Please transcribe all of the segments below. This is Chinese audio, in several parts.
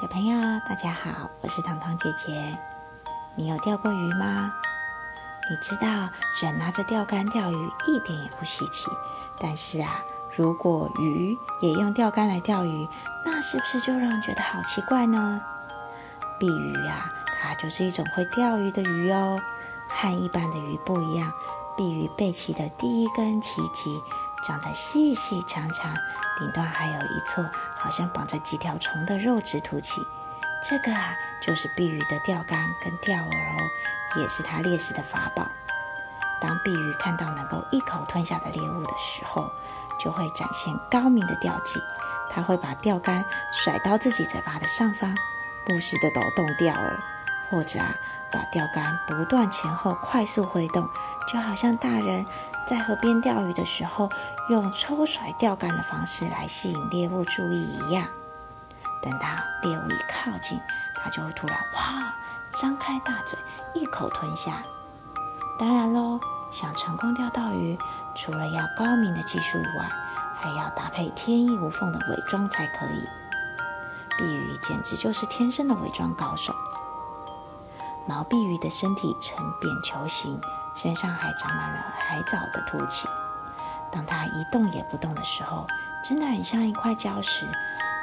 小朋友，大家好，我是糖糖姐姐。你有钓过鱼吗？你知道人拿着钓竿钓鱼一点也不稀奇，但是啊，如果鱼也用钓竿来钓鱼，那是不是就让人觉得好奇怪呢？碧鱼啊，它就是一种会钓鱼的鱼哦。和一般的鱼不一样，碧鱼背鳍的第一根鳍棘长得细细长长，顶端还有一撮好像绑着几条虫的肉质凸起。这个啊，就是碧鱼的钓竿跟钓饵哦，也是它猎食的法宝。当碧鱼看到能够一口吞下的猎物的时候，就会展现高明的钓技。它会把钓竿甩到自己嘴巴的上方，不时的抖动钓饵，或者啊。把钓竿不断前后快速挥动，就好像大人在河边钓鱼的时候用抽甩钓竿的方式来吸引猎物注意一样。等到猎物一靠近，它就会突然哇，张开大嘴一口吞下。当然喽，想成功钓到鱼，除了要高明的技术以外，还要搭配天衣无缝的伪装才可以。碧鱼简直就是天生的伪装高手。毛碧鱼的身体呈扁球形，身上还长满了海藻的凸起。当它一动也不动的时候，真的很像一块礁石，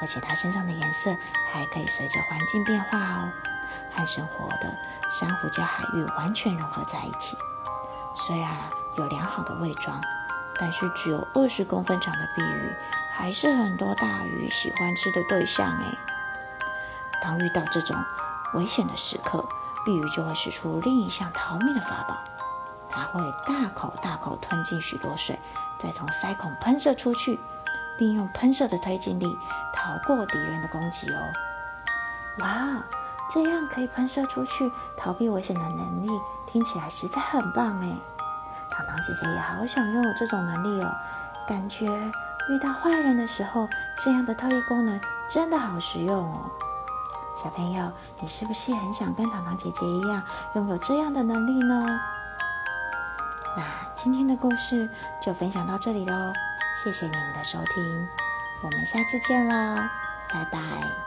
而且它身上的颜色还可以随着环境变化哦，和生活的珊瑚礁海域完全融合在一起。虽然有良好的伪装，但是只有二十公分长的碧鱼，还是很多大鱼喜欢吃的对象哎。当遇到这种危险的时刻，碧鱼就会使出另一项逃命的法宝，它会大口大口吞进许多水，再从鳃孔喷射出去，利用喷射的推进力逃过敌人的攻击哦。哇，这样可以喷射出去逃避危险的能力，听起来实在很棒哎！糖糖姐姐也好想拥有这种能力哦，感觉遇到坏人的时候，这样的特异功能真的好实用哦。小朋友，你是不是很想跟糖糖姐姐一样拥有这样的能力呢？那今天的故事就分享到这里喽，谢谢你们的收听，我们下次见啦，拜拜。